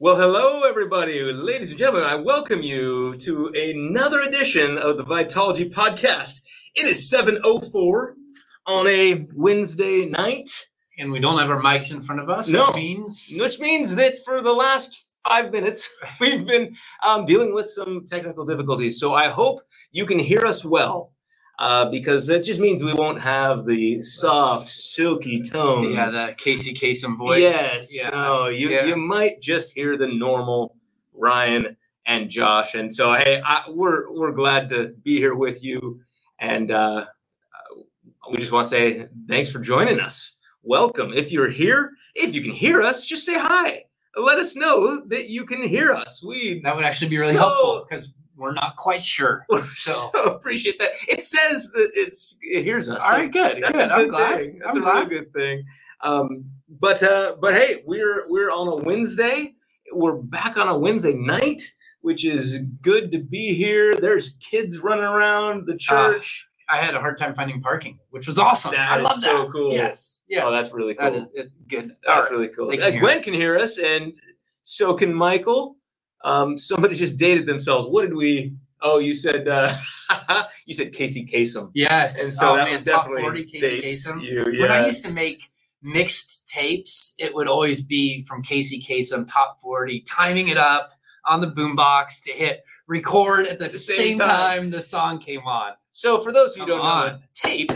Well, hello, everybody. Ladies and gentlemen, I welcome you to another edition of the Vitalogy Podcast. It is 7.04 on a Wednesday night, And we don't have our mics in front of us, No. which means which means that for the last five minutes, we've been um, dealing with some technical difficulties. So I hope you can hear us well, uh, because that just means we won't have the soft, silky tones. yeah, the Casey Kasem voice. Yes. Yeah. No, you Yeah. you might just hear the normal Ryan and Josh, and so hey, I, we're we're glad to be here with you, and uh, uh, we just want to say thanks for joining us. Welcome. If you're here, if you can hear us, just say hi. Let us know that you can hear us. We That would actually be really so- helpful because we're not quite sure. So- so appreciate that. It says that it's it hears us. All right, good. That's good. a I'm good glad. thing. That's I'm a glad. really good thing. Um, but uh, but hey, we're we're on a Wednesday. We're back on a Wednesday night, which is good to be here. There's kids running around the church. I had a hard time finding parking, which was awesome. That I love that. so cool. Yes. Yes. Oh, that's really cool. That is it, good. That's right. really cool. Can Uh, Gwen us. can hear us, and so can Michael. Um, somebody just dated themselves. What did we? Oh, you said uh, you said Casey Kasem. Yes. And so oh, that man, would top definitely 40 Casey Kasem. you. When I used to make mixed tapes, it would always be from Casey Kasem, top 40, timing it up on the boombox to hit record at the, same same, time. time. the song came on. So for those of you who don't know, on. a tape,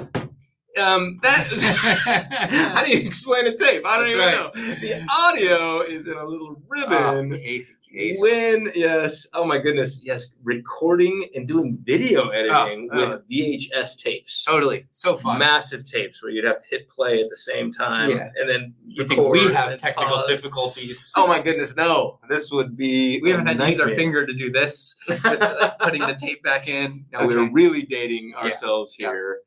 um, that how do you explain a tape? I don't That's even right. know. The audio is in a little Oh, ribbon. Casey Kasem. when yes, oh my goodness, yes, recording and doing video editing Oh, with VHS tapes. Totally. So fun. Massive tapes where you'd have to hit play at the same time Yeah. and then you think we have technical pause. difficulties? Oh my goodness, no! This would be we haven't had to use our finger to do this, with, uh, putting the tape back in. Now we're really dating ourselves Yeah. here,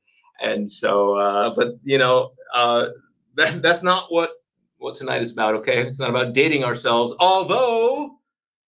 and so, uh, but you know, uh, that's that's not what what tonight is about. Okay, it's not about dating ourselves. Although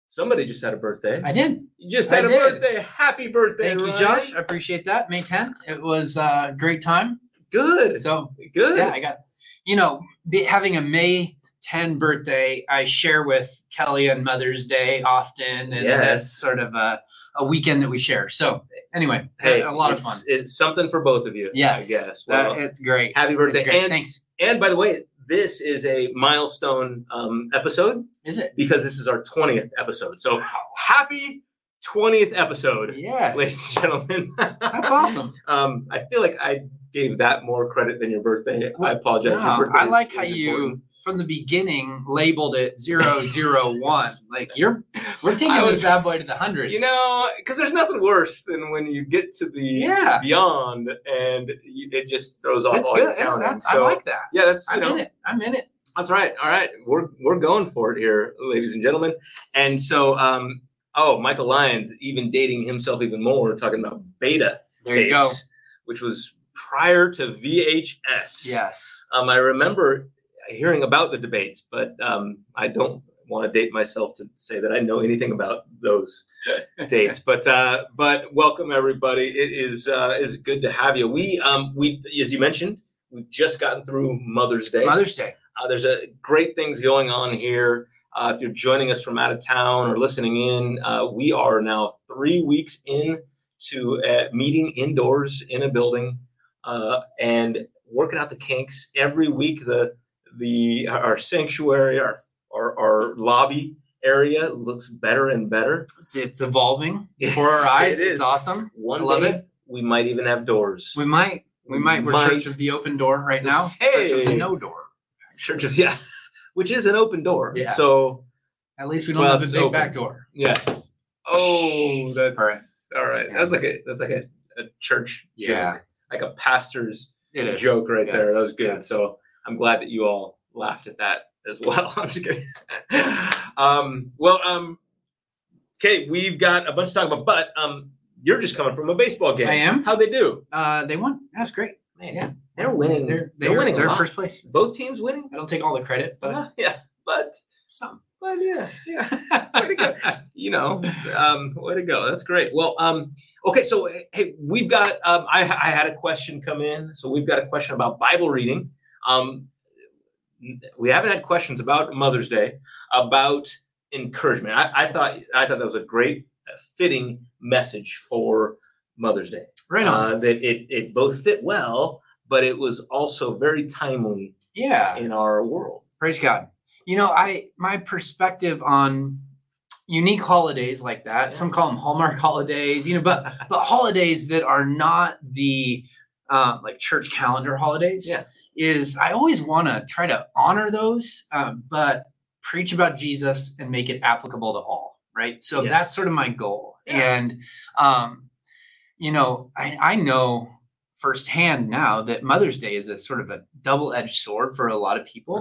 somebody just had a birthday. I did. You just had a did. birthday. Happy birthday, Thank you, Josh. I appreciate that. May 10th. It was uh, a great time. Good, So good. yeah, I got you know be, having a May 10 birthday. I share with Kelly on Mother's Day often, and Yes. that's sort of a, a weekend that we share. So anyway, hey, a lot of fun. It's something for both of you. Yes, I guess. that- it's great. happy birthday, great. and Thanks. and by the way, this is a milestone um, episode Is it? because this is our twentieth episode. So happy twentieth episode. Yes. ladies and gentlemen. That's awesome. um, I feel like I gave that more credit than your birthday. I apologize. No, I is- like how is you important. from the beginning labeled it zero zero one. Like you're we're taking I this was- bad boy to the hundreds. You know, because there's nothing worse than when you get to the Yeah. beyond and you, it just throws off that's all good. your counting. I, I So like that. yeah, that's I'm know in it. I'm in it. that's right. All right, we're we're going for it here, ladies and gentlemen. And so, um, oh, Michael Lyons even dating himself even more, talking about beta There you go. tapes, which was prior to VHS. Yes. Um, I remember hearing about the debates, but um, I don't want to date myself to say that I know anything about those dates. But uh, but welcome everybody. It is uh, is good to have you. We um we as you mentioned, we've just gotten through Mother's Day. Mother's Day. Uh, there's a great things going on here. Uh, if you're joining us from out of town or listening in, uh, we are now three weeks in to uh, meeting indoors in a building uh, and working out the kinks every week. The the our sanctuary, our our, our lobby area looks better and better. It's, it's evolving before our eyes. it It's awesome. One I love day it. we might even have doors. We might. We might. We're Might. Church of the Open Door right now. Church of the Hey. No Door. Church of yeah, which is an open door. Yeah. So At least we don't Well, have a it's big open. back door. yes. Oh, that's All right. All right, that's like a that's like a, a church Yeah. joke, like a pastor's It is. joke right there. That was good. yes. So I'm glad that you all laughed at that as well. I'm just kidding. um, well, um, okay, we've got a bunch to talk about, but um, you're just coming from a baseball game. I am. How'd they do? Uh, they won. That's great. Man, Yeah. They're winning. They're They're, they're, winning. They're first place. Both teams winning. I don't take all the credit, but Uh, yeah, but some. but yeah, yeah. Way to go. you know, um, way to go. That's great. Well, um, okay, so hey, we've got. Um, I, I had a question come in, so we've got a question about Bible reading. Um, we haven't had questions about Mother's Day, about encouragement. I, I thought I thought that was a great uh, fitting message for Mother's Day. Right on. Uh, that it it both fit well, but it was also very timely yeah. in our world. Praise God. You know, I my perspective on unique holidays like that. Yeah. Some call them Hallmark holidays, you know, but but holidays that are not the um, like church calendar holidays. Yeah. Is I always want to try to honor those, um, but preach about Jesus and make it applicable to all. Right. So Yes. that's sort of my goal. Yeah. And um, you know, I, I know firsthand now that Mother's Day is a sort of a double-edged sword for a lot of people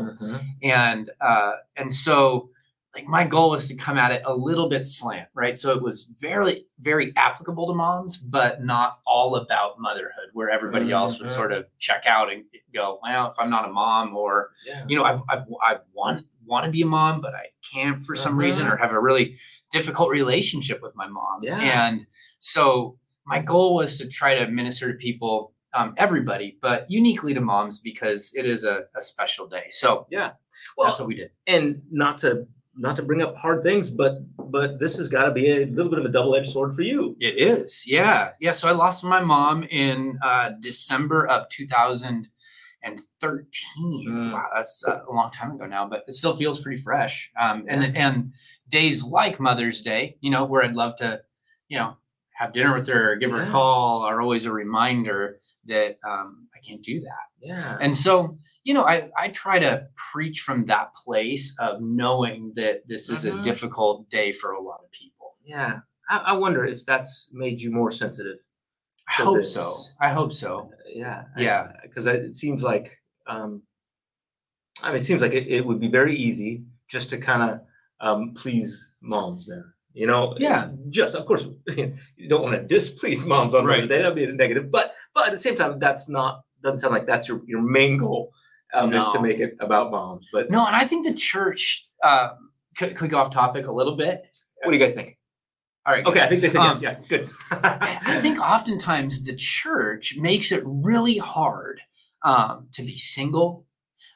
and uh and so like my goal was to come at it a little bit slant right so it was very very applicable to moms but not all about motherhood where everybody else would sort of check out and go well if i'm not a mom or Yeah. you know i've i've, i want want to be a mom but i can't for some reason Mhm. or have a really difficult relationship with my mom Yeah. and so my goal was to try to minister to people um, everybody but uniquely to moms because it is a, a special day so Well, that's what we did and not to not to bring up hard things, but but this has got to be a little bit of a double edged sword for you. It is, yeah, yeah. So I lost my mom in uh, December of 2013. Mm. Wow, that's uh, a long time ago now, but it still feels pretty fresh. Um, and and days like Mother's Day, you know, where I'd love to, you know, have dinner with her, or give her a call, are always a reminder that um, I can't do that. Yeah. And so, you know, I, I try to preach from that place of knowing that this is a difficult day for a lot of people. yeah. I, I wonder if that's made you more sensitive. I hope this. so. I hope so. Yeah. Yeah. Because it seems like, um, I mean, it seems like it, it would be very easy just to kind of um, please moms there. You know, Yeah. Just of course, you don't want to displease moms on Right. Mother's Day. That'd be a negative. But but at the same time, that's not doesn't sound like that's your your main goal. Um, is to make it about moms. But No, and I think the church uh, could, could go off topic a little bit. what do you guys think? All right. Okay, I think they said Um, yes. Yeah, good. I think oftentimes the church makes it really hard um, to be single.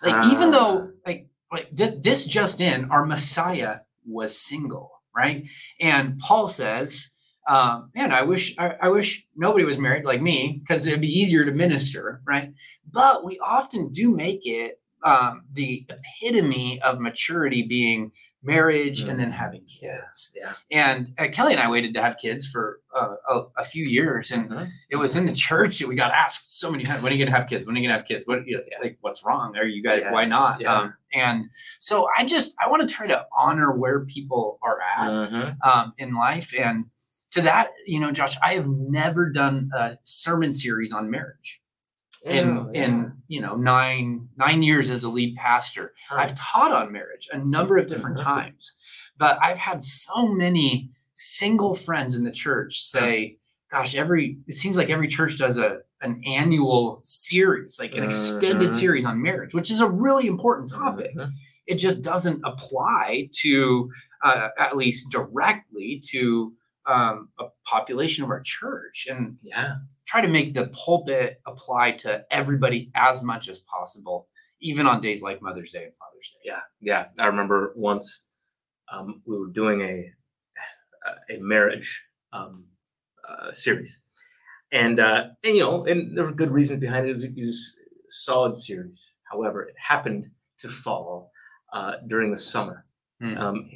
Like even Ah. though like like th- this just in, our Messiah was single, right? And Paul says, um, "Man, I wish I, I wish nobody was married like me because it'd be easier to minister, right?" But we often do make it um, the epitome of maturity being marriage and then having kids. yeah. And uh, Kelly and I waited to have kids for uh, a, a few years, and Mhm. it was in the church that we got asked so many times, "When are you gonna have kids? When are you gonna have kids? What you know, like what's wrong? Are you guys? Yeah. Why not?" Yeah. Um, and so I just I want to try to honor where people are at Mhm. um, in life, and to that, you know, Josh, I have never done a sermon series on marriage in Yeah, yeah. in you know nine nine years as a lead pastor. I've taught on marriage a number of different Mhm. times, but I've had so many single friends in the church say, "Gosh, every it seems like every church does a an annual series, like an extended Mhm. series on marriage, which is a really important topic. Mhm. It just doesn't apply to, uh, at least directly, to um, a population of our church, and Yeah. Try to make the pulpit apply to everybody as much as possible, even on days like Mother's Day and Father's Day. Yeah, yeah. I remember once um, we were doing a a marriage um, uh, series, and uh, and you know, and there were good reasons behind it. It was, it was a solid series. However, it happened to fall uh, during the summer Hmm. um,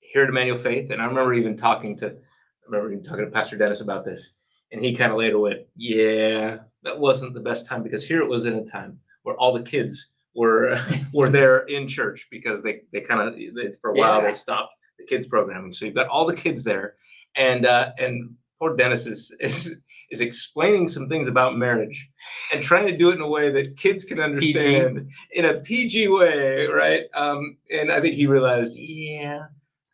here at Emmanuel Faith, and I remember even talking to I remember even talking to Pastor Dennis about this, and he kind of later went, "Yeah, that wasn't the best time because here it was in a time where all the kids were were there in church because they they kind of for a while Yeah. they stopped the kids programming. So you've got all the kids there, and uh, and poor Dennis is is is explaining some things about marriage and trying to do it in a way that kids can understand in a PG way, right? Um, and I think he realized, yeah,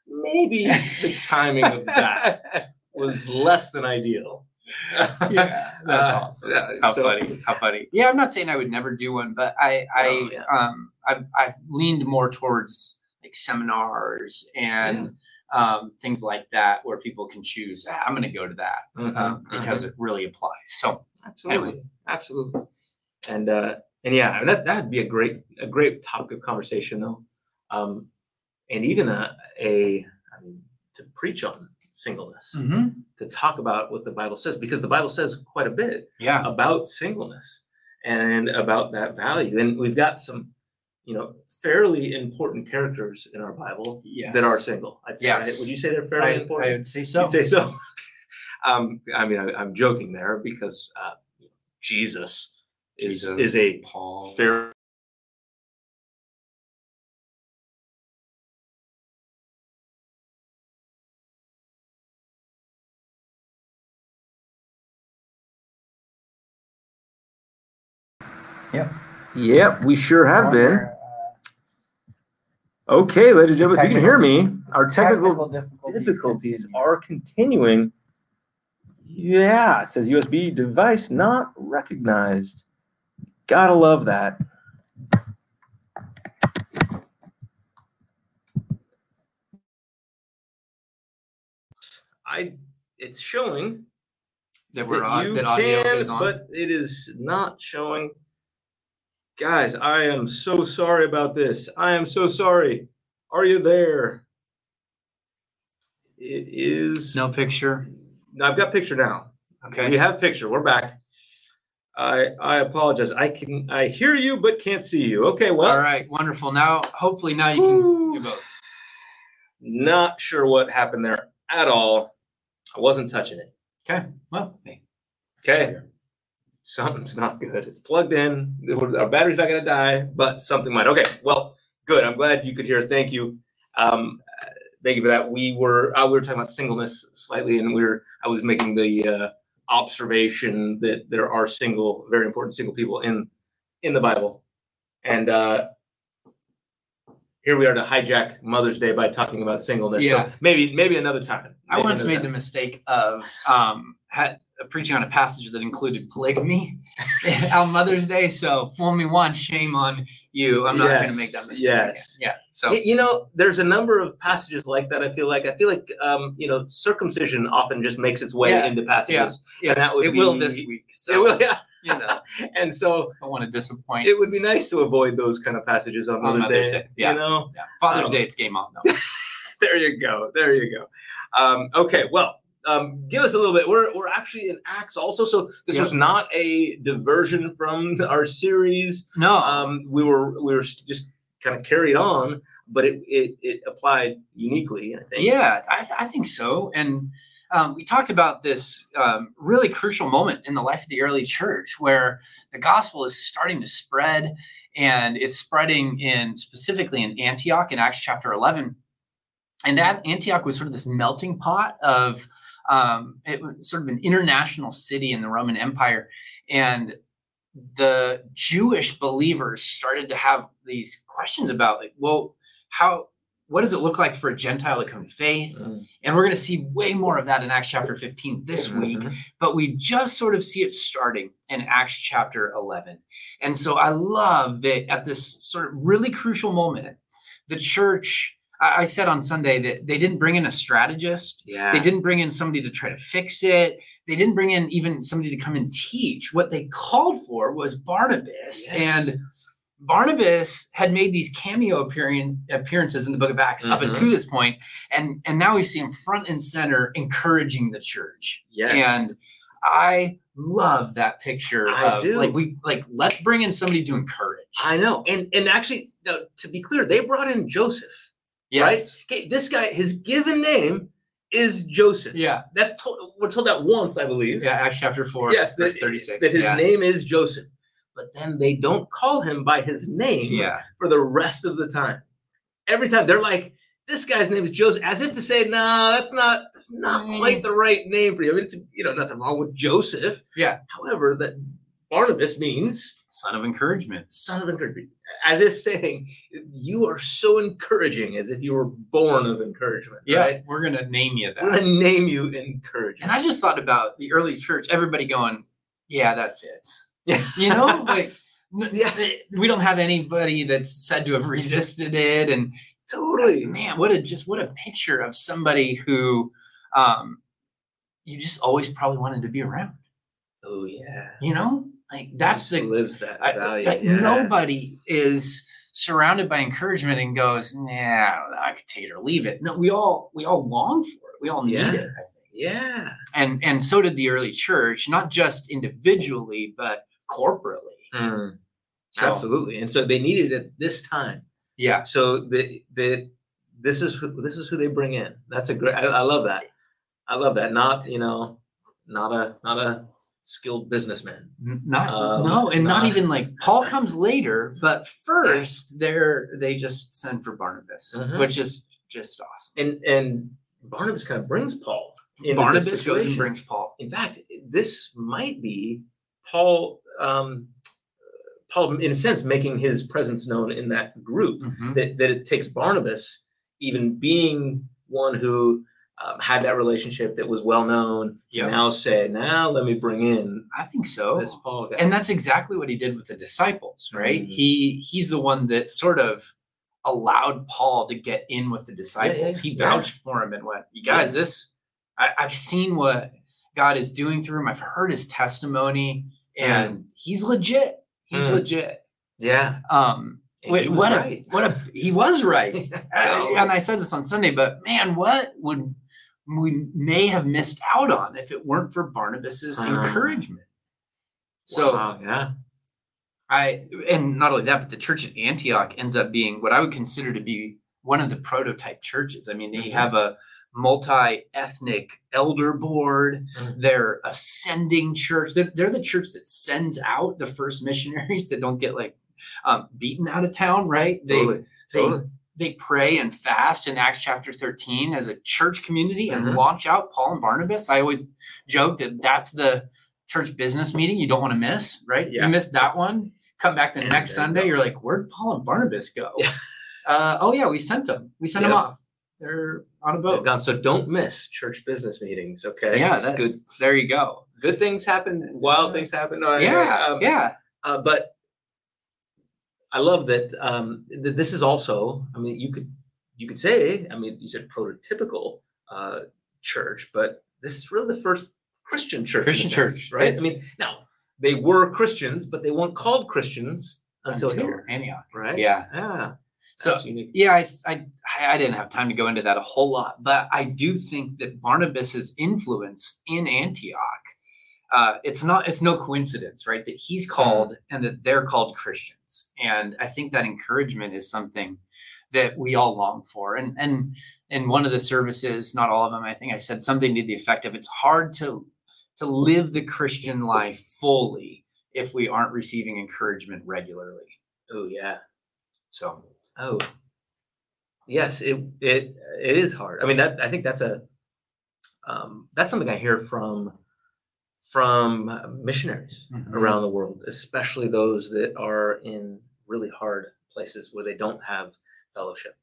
maybe the timing of that was less than ideal. yeah, that's Uh, awesome. yeah, How so- funny! How funny! Yeah, I'm not saying I would never do one, but I, I, Oh, yeah. um, I've, I've leaned more towards like seminars and um, things like that, where people can choose. "Ah, I'm going to go to that Mhm, um, because mhm. it really applies. So absolutely, absolutely, and uh, and yeah, and that that'd be a great a great topic of conversation though. Um, and even a a I mean, to preach on singleness, Mhm. to talk about what the Bible says, because the Bible says quite a bit Yeah. about singleness and about that value. And we've got some, you know, fairly important characters in our Bible Yes. that are single. I'd say. Yes. Would you say they're fairly I, important? I would say so. You'd say so. um, I mean, I, I'm joking there because uh, Jesus is Jesus, is a Paul. fair. Yep. Yep, we sure have been. Okay, ladies and gentlemen, if you can hear me, our uh, technical difficulties, difficulties are continuing. Yeah, it says USB device not recognized. Gotta love that. I it's showing that we're that on, you that audio can, is on. but it is not showing. Guys, I am so sorry about this. I am so sorry. Are you there? It is. no picture. No, I've got picture now. Okay. We have picture. We're back. I I apologize. I can I hear you but can't see you. Okay, well, All right. Wonderful. Now, hopefully, now you can do both. not sure what happened there at all. I wasn't touching it. Okay. Well, hey. Okay. Something's not good. It's plugged in. Our battery's not going to die, but something might. Okay. Well, good. I'm glad you could hear us. Thank you. Um, thank you for that. We were uh, we were talking about singleness slightly, and we were I was making the uh, observation that there are single, very important single people in in the Bible, and uh, here we are to hijack Mother's Day by talking about singleness. Yeah. So maybe maybe another time. I once made time. the mistake of um, had, preaching on a passage that included polygamy on Mother's Day. So fool me once, shame on you. I'm not going to make that mistake. yes. Again. Yeah. So you know there's a number of passages like that i feel like i feel like um you know circumcision often just makes its way Yeah, into passages yeah, and that would it will this week. So It will, yeah. you know, and so I want to disappoint. it would be nice to avoid those kind of passages on On mother's, Mother's day, Day, yeah. you know yeah. Father's um, Day, it's game on though. there you go there you go um okay well um, give us a little bit. We're, we're actually in Acts also, so this Yeah. was not a diversion from our series. No, Um, we were we were just kind of carried on, but it, it it applied uniquely. I think. Yeah, I, I think so. And um, we talked about this um, really crucial moment in the life of the early church where the gospel is starting to spread and it's spreading in specifically in Antioch in Acts chapter 11. And that Antioch was sort of this melting pot of um, it was sort of an international city in the Roman Empire. And the Jewish believers started to have these questions about like, well, how what does it look like for a Gentile to come to faith? Mm. And we're going to see way more of that in Acts chapter 15 this week, Mhm. but we just sort of see it starting in Acts chapter 11. And so I love that at this sort of really crucial moment, the church, I, said on Sunday that they didn't bring in a strategist. Yeah. They didn't bring in somebody to try to fix it. They didn't bring in even somebody to come and teach. What they called for was Barnabas. Yes. And Barnabas had made these cameo appearance, appearances in the book of Acts up Mhm. until this point, and and now we see him front and center encouraging the church. Yes. And I love that picture I of do. like we like let's bring in somebody to encourage. I know. And and actually, now, to be clear, they brought in Joseph. Right? Okay, this guy, his given name is Joseph. Yeah. That's told, we're told that once, I believe. Yeah. Acts chapter four. Yes, verse that, thirty six. that his yeah. name is Joseph. But then they don't call him by his name Yeah. for the rest of the time. Every time they're like, this guy's name is Joseph, as if to say, no, that's not that's not Mm. quite the right name for you. I mean, it's you know, nothing wrong with Joseph. Yeah. However, that Barnabas means Son of encouragement. son of encouragement, as if saying, you are so encouraging, as if you were born of encouragement. Yeah. Right? We're gonna name you that. We're gonna name you encouragement. And I just thought about the early church, everybody going, yeah, that fits. Yeah. You know, like Yeah. we don't have anybody that's said to have resisted it. And totally. man, what a just what a picture of somebody who um you just always probably wanted to be around. Oh yeah. You know? Like that's the lives that I- value. like yeah. nobody is surrounded by encouragement and goes, nah, I I could take it or leave it. No, we all we all long for it. We all need Yeah. it, I think. Yeah. And and so did the early church, not just individually, but corporately. Mm, So absolutely. And so they needed it this time. yeah. So the the this is who this is who they bring in. That's a great. I, I love that. I love that. Not you know, not a not a skilled businessman. Not Um, no, and not not- even like Paul comes later, but first they're they just send for Barnabas, Mhm. which is just awesome. And and Barnabas kind of brings Paul. Barnabas goes and brings Paul. In fact, this might be Paul. Um, Paul, in a sense, making his presence known in that group. Mhm. that, that it takes Barnabas, even being one who um, had that relationship that was well known, Yeah. now say, now let me bring in I think so. this Paul guy. and that's exactly what he did with the disciples right Mhm. he he's the one that sort of allowed paul to get in with the disciples he yeah. vouched for him and went you guys this I, i've seen what god is doing through him i've heard his testimony and he's legit he's Mm. legit yeah, um wait, what right. a what a he was right and i said this on sunday but man what would we may have missed out on if it weren't for barnabas's encouragement so Wow, yeah, I and not only that, but the church at Antioch ends up being what I would consider to be one of the prototype churches. I mean, they Mhm. have a multi-ethnic elder board. Mhm. They're a sending church. They're, they're the church that sends out the first missionaries that don't get like um, beaten out of town, right? They totally, they- totally. They pray and fast in Acts chapter 13 as a church community and Mhm. launch out Paul and Barnabas. I always joke that that's the church business meeting you don't want to miss, right? Yeah. You missed that one. Come back the And next Sunday, go. you're like, where'd Paul and Barnabas go? Yeah. Uh, oh, yeah, we sent them. We sent them off. They're on a boat. gone. So don't miss church business meetings. Okay. Yeah, that's good. there you go. Good things happen. Wild things happen. No, Yeah, um, yeah. Uh, but I love that um, th- this is also. I mean, you could you could say. I mean, you said prototypical uh, church, but this is really the first Christian church. Christian sense, church. right? It's- I mean, now they were Christians, but they weren't called Christians until, here, Antioch. right? Yeah. Yeah. So That's unique. Yeah, I didn't have time to go into that a whole lot, but I do think that Barnabas's influence in Antioch, uh, it's not, it's no coincidence, right? That he's called and that they're called Christians, and I think that encouragement is something that we all long for. And and in one of the services, not all of them, I think I said something to the effect of, it's hard to to live the Christian life fully if we aren't receiving encouragement regularly. Oh yeah. So Oh. Yes, it it it is hard. I mean that I think that's a um, that's something I hear from from uh, missionaries Mhm. around the world, especially those that are in really hard places where they don't have fellowship,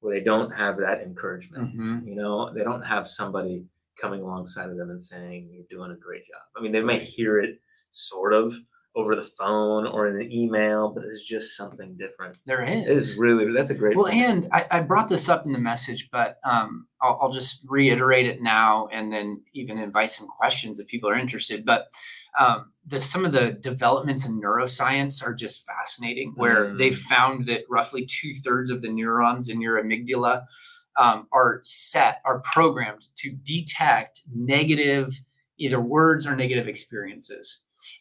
where they don't have that encouragement. mhm. You know, they don't have somebody coming alongside of them and saying, You're doing a great job. I mean, they may hear it sort of over the phone or in an email, but it's just something different. there is. It is really that's a great Well, point. and I, I brought this up in the message, but um, I'll, I'll just reiterate it now and then even invite some questions if people are interested. But um, the, some of the developments in neuroscience are just fascinating, where Mm. they've found that roughly two thirds of the neurons in your amygdala um, are set, are programmed to detect negative, either words or negative experiences.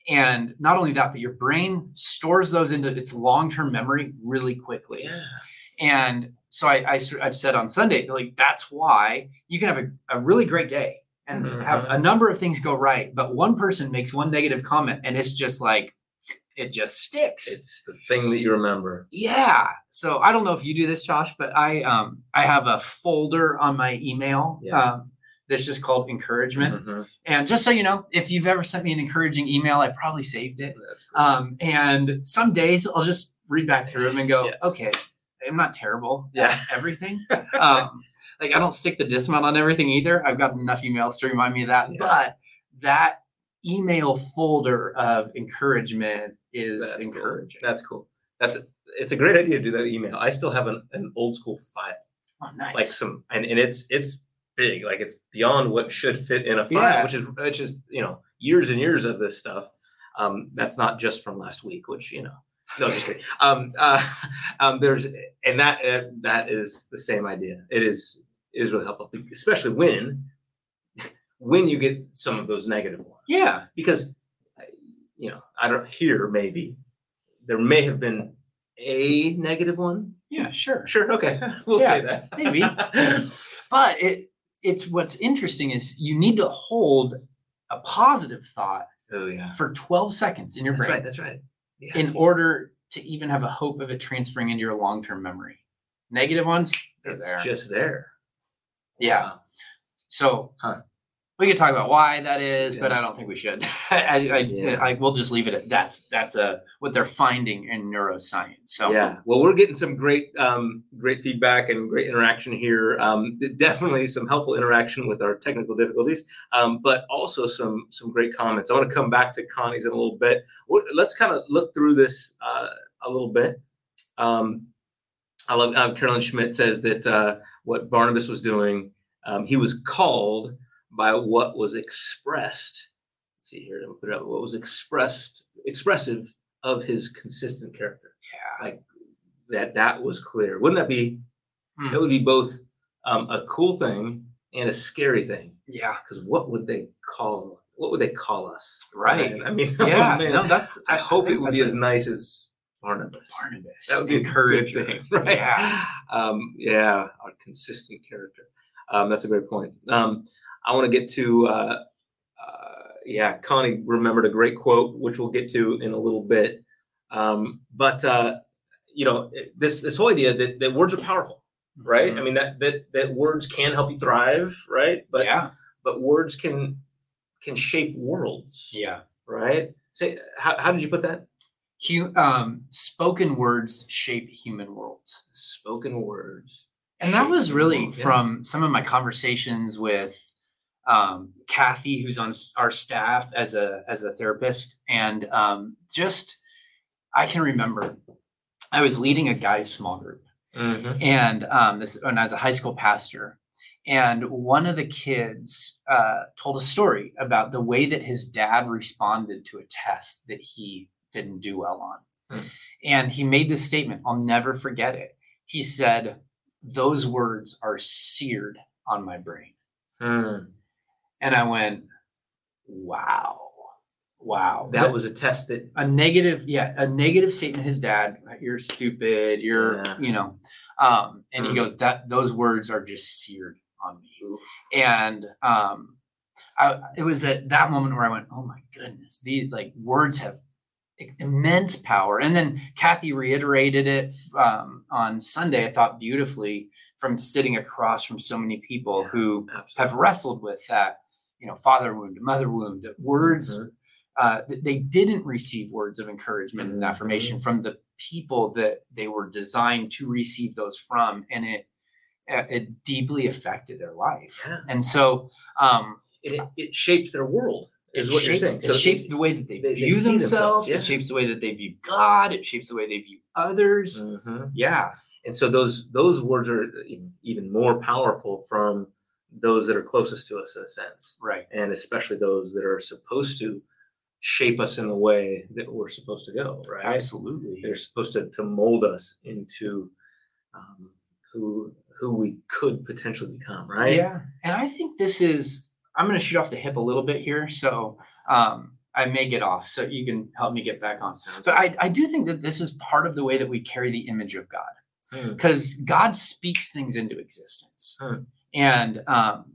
And not only that, but your brain stores those into its long term memory really quickly. yeah. And so I, I have said on Sunday, like that's why you can have a, a really great day and have Mhm. a number of things go right, but one person makes one negative comment and it's just like it just sticks. It's the thing that you remember. yeah. So I don't know if you do this, Josh, but I um I have a folder on my email Yeah. um, that's just called encouragement. Mhm. And just so you know, if you've ever sent me an encouraging email, I probably saved it. Great. Um, and some days I'll just read back through them and go, Yes. okay, I'm not terrible Yeah. at everything. um, like I don't stick the dismount on everything either. I've got enough emails to remind me of that. Yeah. But that email folder of encouragement is That's cool. encouraging. That's cool. That's it's a great idea to do that email. I still have an, an old school file, oh, nice. like some, and, and it's it's big, like it's beyond what should fit in a file, Yeah. which is which is you know years and years of this stuff. Um, that's not just from last week, which you know no, just kidding. Um, uh, um, there's and that uh, that is the same idea. It is is really helpful, especially when when you get some of those negative ones. Yeah. because you know I don't here maybe there may have been a negative one. Yeah, sure. Sure, okay, we'll Yeah, say that maybe. But it it's what's interesting is you need to hold a positive thought oh yeah, for 12 seconds in your that's brain right. That's right. Yes. in order to even have a hope of it transferring into your long-term memory. Negative ones, it's there. just there. yeah. Wow. So Huh. We could talk about why that is, but I don't think we should. I, I, Yeah. I, we'll just leave it at that's that's a what they're finding in neuroscience. So Yeah, well, we're getting some great, um, great feedback and great interaction here. Um, definitely some helpful interaction with our technical difficulties, um, but also some some great comments. I want to come back to Connie's in a little bit. let's kind of look through this uh, a little bit. Um, I love um, Carolyn Schmidt says that uh, what Barnabas was doing, um, he was called by what was expressed. Let's see here, put it up. What was expressed, expressive of his consistent character yeah. like that that was clear. Wouldn't that be? Hmm. That would be both um, a cool thing and a scary thing. Yeah. Because what would they call? What would they call us? Right. I mean, oh, Yeah. man. no, that's I hope it would be that's as nice as Barnabas. Barnabas. That would be a good thing, right? Yeah. Um, yeah, a consistent character. Um, that's a great point. Um, I want to get to, uh, uh, yeah, Connie remembered a great quote, which we'll get to in a little bit. Um, but uh, you know, this this whole idea that, that words are powerful, right? I Mhm. mean that that that words can help you thrive, right? But yeah. but words can can shape worlds, Yeah. right? Say, how, how did you put that? Hu- um, spoken words shape human worlds. Spoken words. And that was really. Yeah. from some of my conversations with um, Kathy, who's on our staff as a as a therapist, and um, just I can remember I was leading a guys' small group, Mhm. and um, this when I was a high school pastor, and one of the kids uh, told a story about the way that his dad responded to a test that he didn't do well on, Hmm. and he made this statement. I'll never forget it. He said, "Those words are seared on my brain," Mm. And I went, "Wow." Wow. That was a test that a negative yeah a negative statement his dad you're stupid you're Yeah. you know um and he Mhm. goes that those words are just seared on me and um I, it was at that moment where i went oh my goodness these like words have immense power and then kathy reiterated it um, on sunday i thought beautifully from sitting across from so many people Yeah. who absolutely. have wrestled with that you know father wound mother wound that words Mhm. uh, th- they didn't receive words of encouragement and Mhm. affirmation from the people that they were designed to receive those from and it uh, it deeply affected their life Yeah. and so um it, it, shapes their world is what shapes, you're saying. it shapes the way that they, they- they view see themselves, themselves yeah. it shapes the way that they view god it shapes the way they view others Mhm. yeah And so those those words are even more powerful from those that are closest to us in a sense, right and especially those that are supposed to shape us in the way that we're supposed to go. Right? absolutely They're supposed to, to mold us into um, who who we could potentially become. Right? Yeah, and I think this is. I'm going to shoot off the hip a little bit here, so um, I may get off. So you can help me get back on. But I, I do think that this is part of the way that we carry the image of God, Mm. because God speaks things into existence, Hmm. And um,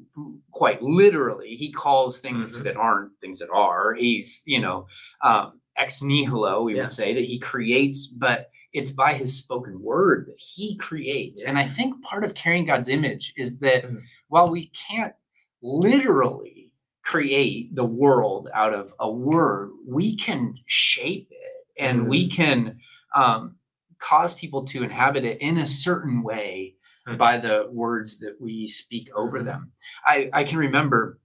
quite literally, He calls things Mhm. that aren't things that are. He's you know um, ex nihilo. We Yeah. would say that He creates, but it's by His spoken word that He creates. And I think part of carrying God's image is that Mhm. while we can't literally create the world out of a word, we can shape it and we can um, cause people to inhabit it in a certain way. By the words that we speak over Mhm. them. I, I can remember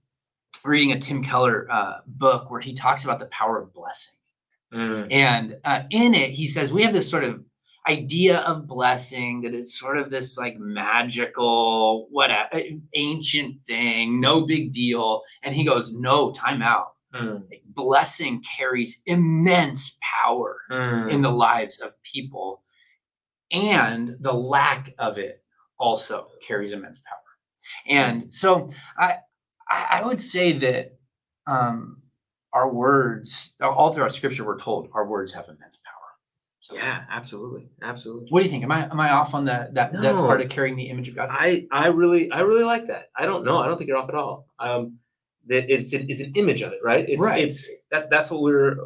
reading a Tim Keller uh, book where he talks about the power of blessing. Mm. And uh, in it, he says we have this sort of idea of blessing that is sort of this like magical, what a, ancient thing, no big deal. And he goes, no, time out. Mm, Like, blessing carries immense power mm. in the lives of people, and the lack of it also carries immense power. And so I I, I would say that um, our words, all throughout Scripture, we're told our words have immense power. So yeah, absolutely, absolutely. What do you think? Am I am I off on that? That that's part of carrying the image of God. I I really I really like that. I don't know. I don't think you're off at all. Um, that it's an, it's an image of it, right? It's Right. it's that that's what we're.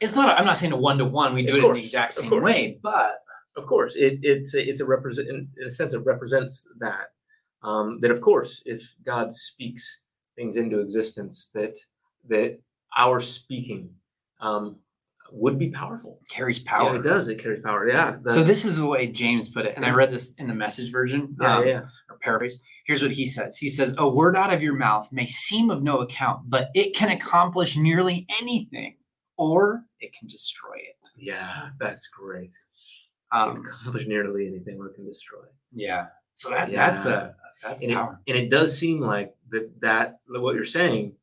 It's not. I'm not saying a one to one. We do it in the exact same way, but Of course, it it's a, it's a represent in a sense it represents that. Um, that of course, if God speaks things into existence, that that our speaking um, would be powerful. carries Yeah, power. it does. It carries power. Yeah. So this is the way James put it, and I read this in the Message version. Yeah, um, yeah. or paraphrase. Here's what he says. He says, "A word out of your mouth may seem of no account, but it can accomplish nearly anything, or it can destroy it." Yeah, that's great. Um, accomplish nearly anything or can destroy. yeah. So that that's a that's and it, power. and it does seem like that that what you're saying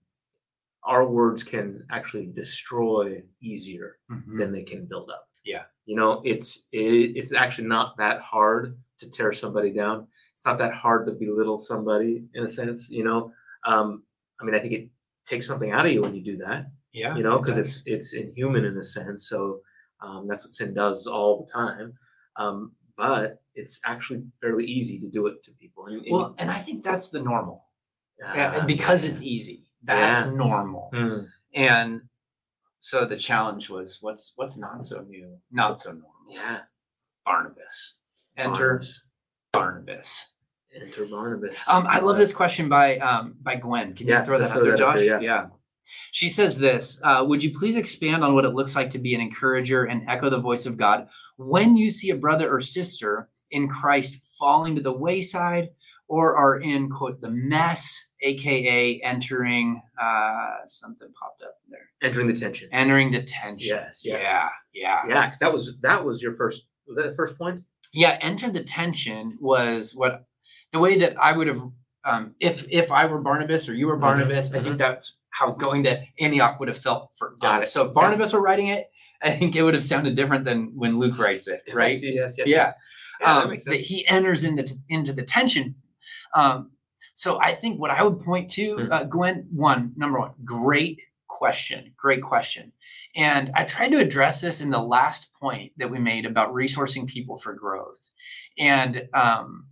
our words can actually destroy easier Mhm. than they can build up Yeah. you know it's it, it's actually not that hard to tear somebody down it's not that hard to belittle somebody in a sense you know um i mean i think it takes something out of you when you do that Yeah. you know because it's it's inhuman in a sense so um, that's what sin does all the time um, but it's actually fairly easy to do it to people and, and- well, and I think that's the normal. Yeah, Ah, because yeah. it's easy. That's Yeah. normal. Hmm. And so the challenge was what's what's not so new, not so normal. yeah Barnabas. Enter Barnabas. Barnabas. enter Barnabas Um, I love this question by um, by Gwen. Can Yeah, you throw that out there, Josh? there, yeah. She says this uh, Would you please expand on what it looks like to be an encourager and echo the voice of God when you see a brother or sister in Christ falling to the wayside or are in, quote, the mess, AKA entering uh, something popped up there, entering the tension entering the tension. Yes, yes. Yeah. Yeah. yeah because that was that was your first was that the first point yeah enter the tension was what the way that i would have um, if if i were barnabas or you were Mhm, barnabas i think that's how going to antioch would have felt for Got God. it. so if barnabas were writing it i think it would have sounded different than when luke writes it right yes yes yes yeah, yeah that um, makes that he enters into into the tension um, so i think what i would point to Mhm. uh, gwen one number one great question great question and I tried to address this in the last point that we made about resourcing people for growth. And um,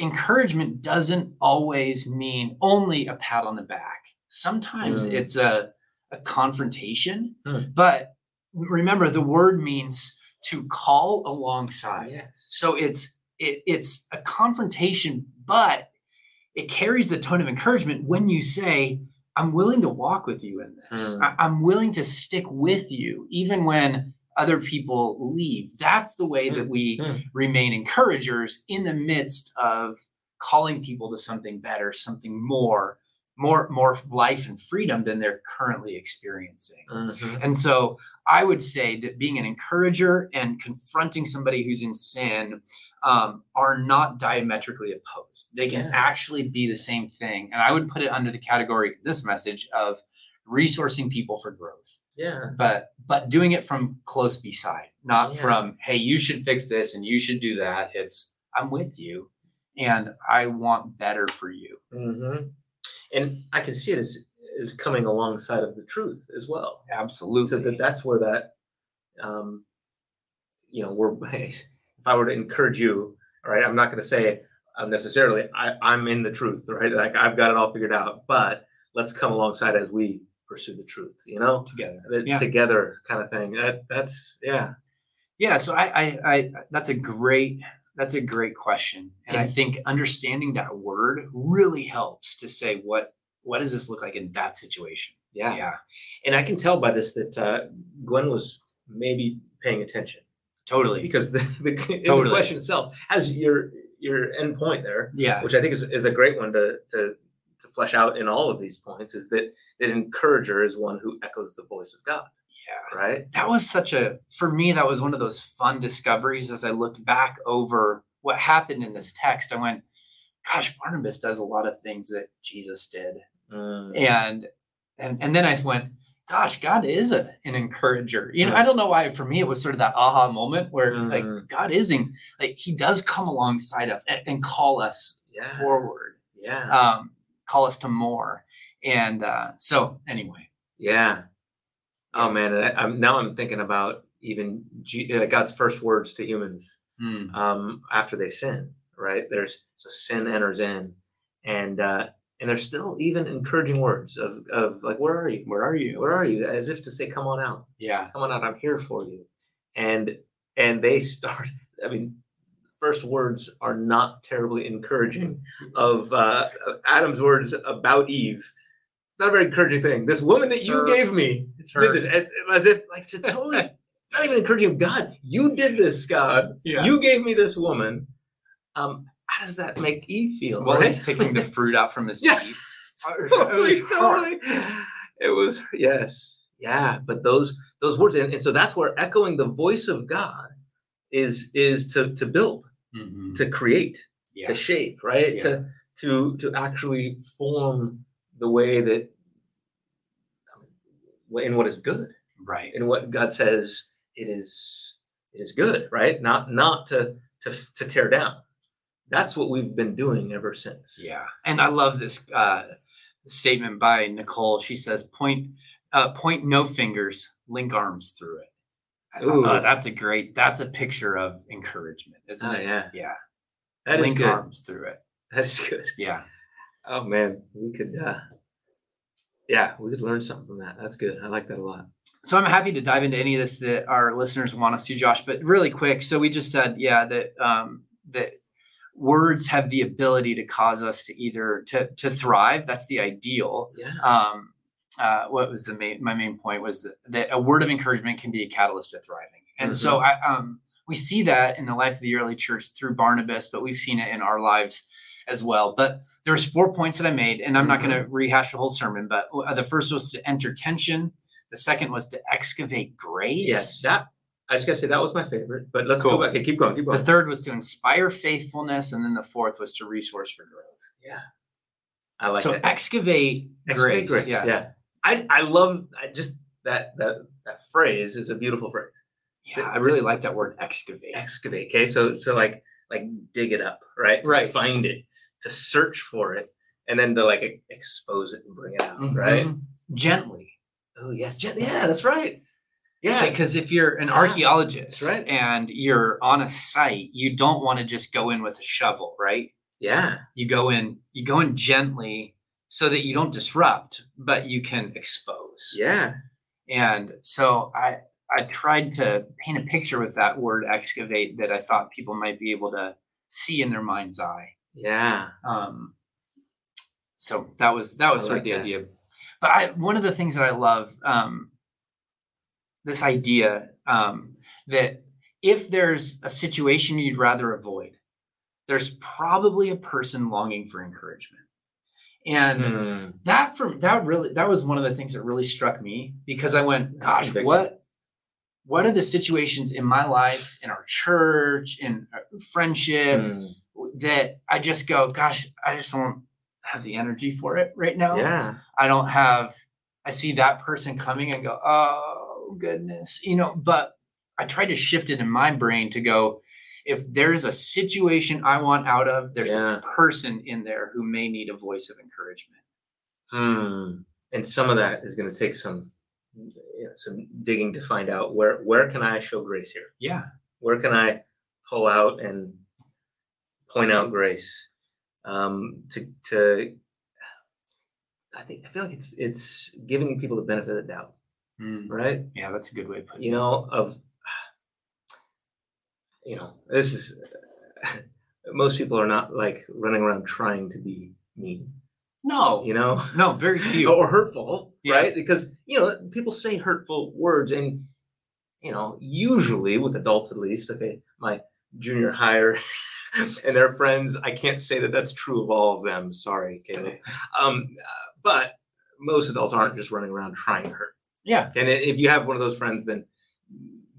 encouragement doesn't always mean only a pat on the back. Sometimes Mm. it's a, a confrontation, Mm. but remember the word means to call alongside. yes So it's it, it's a confrontation, but it carries the tone of encouragement when you say, "I'm willing to walk with you in this. Hmm. I, I'm willing to stick with you, even when other people leave." That's the way that we Hmm. remain encouragers in the midst of calling people to something better, something more, more, more life and freedom than they're currently experiencing. Mhm. And so I would say that being an encourager and confronting somebody who's in sin um, are not diametrically opposed. They can Yeah. actually be the same thing. And I would put it under the category, this message of resourcing people for growth, yeah but but doing it from close beside, not Yeah. from, hey, you should fix this and you should do that. It's I'm with you and I want better for you. hmm and i can see it as as coming alongside of the truth as well Absolutely. so that that's where that um you know we're if i were to encourage you all right i'm not going to say um, necessarily I, i'm in the truth right like i've got it all figured out but let's come alongside as we pursue the truth you know together. the Yeah. together kind of thing that that's yeah Yeah, so I, I, I, that's a great, that's a great question, and I think understanding that word really helps to say what, what does this look like in that situation? yeah, Yeah, and i can tell by this that uh, gwen was maybe paying attention totally. because the, the, in the question itself has your your end point there Yeah, which I think is, is a great one to, to to flesh out in all of these points is that that encourager is one who echoes the voice of God, yeah. right? That was such a, for me, that was one of those fun discoveries as I looked back over what happened in this text. I went, gosh, Barnabas does a lot of things that Jesus did. Mm, and and, and then I went, gosh, God is a, an encourager. You know, Mm. I don't know why for me it was sort of that aha moment where Mm. like God is in, like he does come alongside us and, and call us Yeah. forward, Yeah. um, call us to more. And uh, so anyway, Yeah. Oh man, I, I'm now I'm thinking about even G, uh, God's first words to humans hmm, um, after they sin. Right there's so sin enters in, and uh, and there's still even encouraging words of of like, where are you? where are you? Where are you? As if to say, come on out, yeah. come on out. I'm here for you. And and they start. I mean, first words are not terribly encouraging. Of uh, of Adam's words about Eve. Not a very encouraging thing. This woman that you Her. gave me It's did this. It's as if like to totally not even encouraging God. You did this, God. Yeah. You gave me this woman. Um, how does that make Eve feel? Well, right? he's picking the fruit out from his Yeah. teeth. totally, It was hard. totally. It was yes, yeah. But those those words, and, and so that's where echoing the voice of God is is to to build, Mhm. to create, Yeah. to shape, right? Yeah. To to to actually form the way that in what is good Right. in what God says it is it is good, right? Not not to to to tear down. That's what we've been doing ever since. Yeah, and I love this uh, statement by Nicole. She says, "Point, uh, point no fingers, link arms through it." "Oh, that's a great. That's a picture of encouragement, isn't Oh it? yeah, Yeah, that is link good. arms through it. That is good. Yeah, Oh man, we could. uh Yeah, we could learn something from that. That's good. I like that a lot. so I'm happy to dive into any of this that our listeners want us to, Josh. But really quick, so we just said, yeah, that um, that words have the ability to cause us to either to to thrive. That's the ideal. Yeah. um, uh, what was the main, my main point was that, that a word of encouragement can be a catalyst to thriving. And so I, um, we see that in the life of the early church through Barnabas, but we've seen it in our lives as well. But there's four points that I made, and I'm not going to rehash the whole sermon, but uh, the first was to enter tension. The second was to excavate grace. Yes. That I just gotta say that was my favorite. But let's Cool. go back. Okay, keep going. Keep going. The third was to inspire faithfulness. And then the fourth was to resource for growth. yeah. I like so that. excavate, Excavate grace. grace. Yeah. Yeah. I I love I just that that that phrase is a beautiful phrase. Yeah, I really like that word excavate. excavate. Okay, so so like like dig it up, right? Right. Find it, to search for it, and then to like expose it and bring it out, right? Mhm. Gently. Oh yes, gen- yeah, that's right. Yeah, because if you're an archaeologist right. and you're on a site, you don't want to just go in with a shovel, right? yeah, You go in, you go in gently so that you don't disrupt, but you can expose. yeah, And so I I tried to paint a picture with that word excavate that I thought people might be able to see in their mind's eye. yeah. Um, so that was that was I sort like of the that. idea. But I, one of the things that I love, um, this idea um, that if there's a situation you'd rather avoid, there's probably a person longing for encouragement, and Hmm. that for that really that was one of the things that really struck me because I went, gosh, what what are the situations in my life, in our church, in uh, friendship? Hmm. that I just go, gosh, I just don't have the energy for it right now. Yeah, I don't have, I see that person coming and go, oh goodness, you know, but I try to shift it in my brain to go, if there's a situation I want out of, there's Yeah. a person in there who may need a voice of encouragement. hmm. And some of that is going to take some, you know, some digging to find out where where can I show grace here? Yeah. where can I pull out and point out grace? Um, to to I think I feel like it's it's giving people the benefit of the doubt, Mm, right? Yeah, that's a good way to put it. You know, of you know, this is most people are not like running around trying to be mean, No, you know, no, very few. or hurtful, Yeah. right? Because you know, people say hurtful words, and you know, usually with adults at least, okay, my junior higher and their friends, I can't say that that's true of all of them. Sorry, Caleb. Um, but most adults aren't just running around trying to hurt. Yeah. And if you have one of those friends, then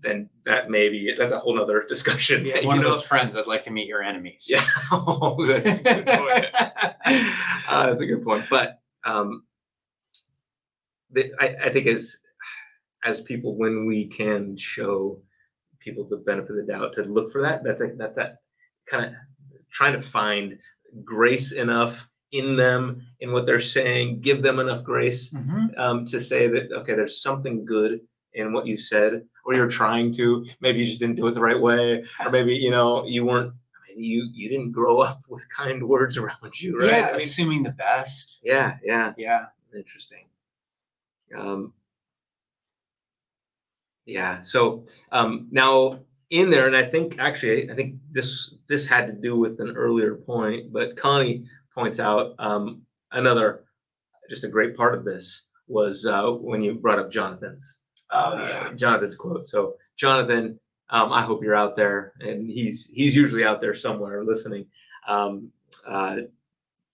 then that may be that's a whole nother discussion. Yeah, you one of know? those friends, I'd like to meet your enemies. Yeah. oh, that's a good point. uh, that's a good point. But um, the, I, I think as as people when we can show people the benefit of the doubt to look for that that that that, that kind of trying to find grace enough in them in what they're saying give them enough grace Mhm. um, to say that okay there's something good in what you said or you're trying to maybe you just didn't do it the right way or maybe you know you weren't I mean, you you didn't grow up with kind words around you right Yeah, I mean, assuming the best. yeah yeah Yeah. interesting um yeah so um now in there and i think actually i think this this had to do with an earlier point but connie points out um another just a great part of this was uh when you brought up jonathan's Oh uh, yeah. Jonathan's quote. So Jonathan, um, I hope you're out there, and he's he's usually out there somewhere listening. Um, uh,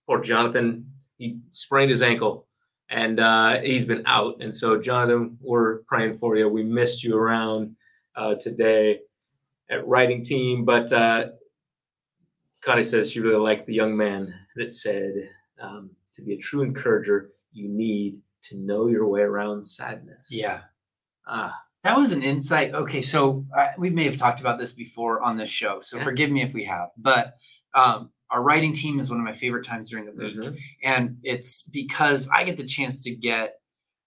poor Jonathan, he sprained his ankle, and uh, he's been out. And so Jonathan, we're praying for you. We missed you around uh, today at writing team, but uh, Connie says she really liked the young man that said, um, "To be a true encourager, you need to know your way around sadness." Yeah. Ah, That was an insight. Okay, so uh, we may have talked about this before on this show, so Yeah. forgive me if we have. But um, our writing team is one of my favorite times during the week, mhm. and it's because I get the chance to get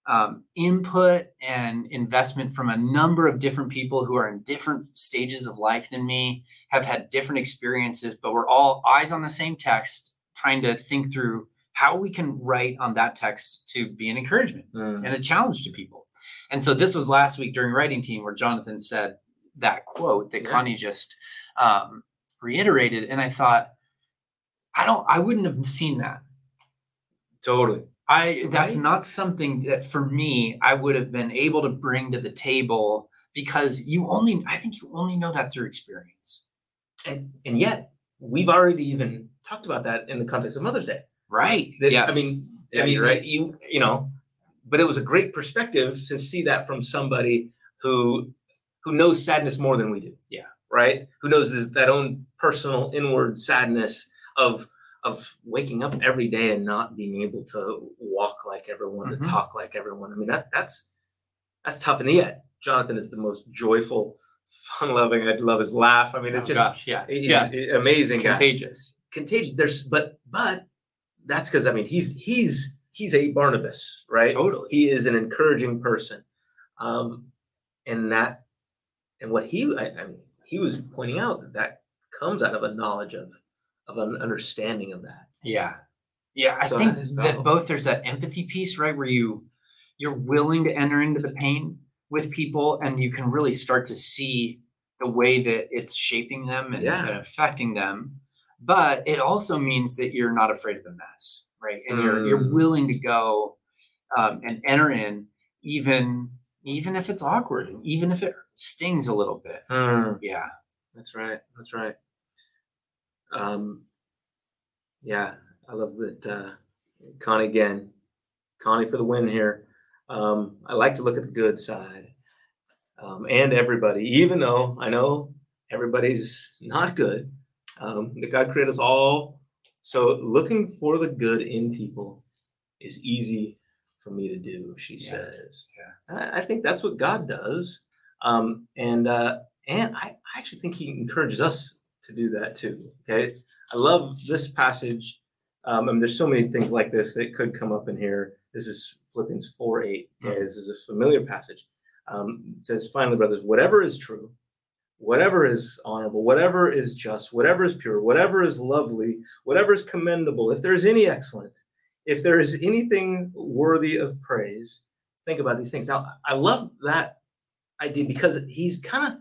um, input and investment from a number of different people who are in different stages of life than me, have had different experiences, but we're all eyes on the same text, trying to think through how we can write on that text to be an encouragement Mm. and a challenge to people. And so this was last week during writing team where Jonathan said that quote that Yeah. Connie just um, reiterated, and I thought, I don't, I wouldn't have seen that. Totally. I that's Right. not something that for me I would have been able to bring to the table because you only, I think you only know that through experience, And and yet we've already even talked about that in the context of Mother's Day. right? That, yes. I mean, Yeah, I mean, right. You you know, but it was a great perspective to see that from somebody who who knows sadness more than we do. Yeah. Right. Who knows this, that own personal inward sadness of of waking up every day and not being able to walk like everyone, Mhm. to talk like everyone. I mean, that that's that's tough. And yet, Jonathan is the most joyful, fun-loving. I love his laugh. I mean, it's oh just gosh, yeah, yeah, amazing guy contagious. contagious there's but but that's because i mean he's he's he's a barnabas right Totally. he is an encouraging person um and that and what he I, I mean he was pointing out that that comes out of a knowledge of of an understanding of that Yeah. Yeah, I So think that both there's that empathy piece, right? Where you you're willing to enter into the pain with people and you can really start to see the way that it's shaping them and, Yeah. and affecting them. But it also means that you're not afraid of the mess, right? And you're you're Mm. willing to go um, and enter in even even if it's awkward, even if it stings a little bit. Hmm, Yeah. that's right that's right um yeah i love that uh connie again connie for the win here um i like to look at the good side um, and everybody, even though I know everybody's not good, um, that God created us all. So looking for the good in people is easy for me to do, she Yeah, says. I, I think that's what God does. Um, and uh, and I, I actually think he encourages us to do that too. Okay. I love this passage. Um, mean, there's so many things like this that could come up in here. This is Philippians 4 8. Okay, This is a familiar passage um, it says, finally, brothers, whatever is true, whatever is honorable, whatever is just, whatever is pure, whatever is lovely, whatever is commendable, if there is any excellence, if there is anything worthy of praise, think about these things. Now, I love that idea because he's kind of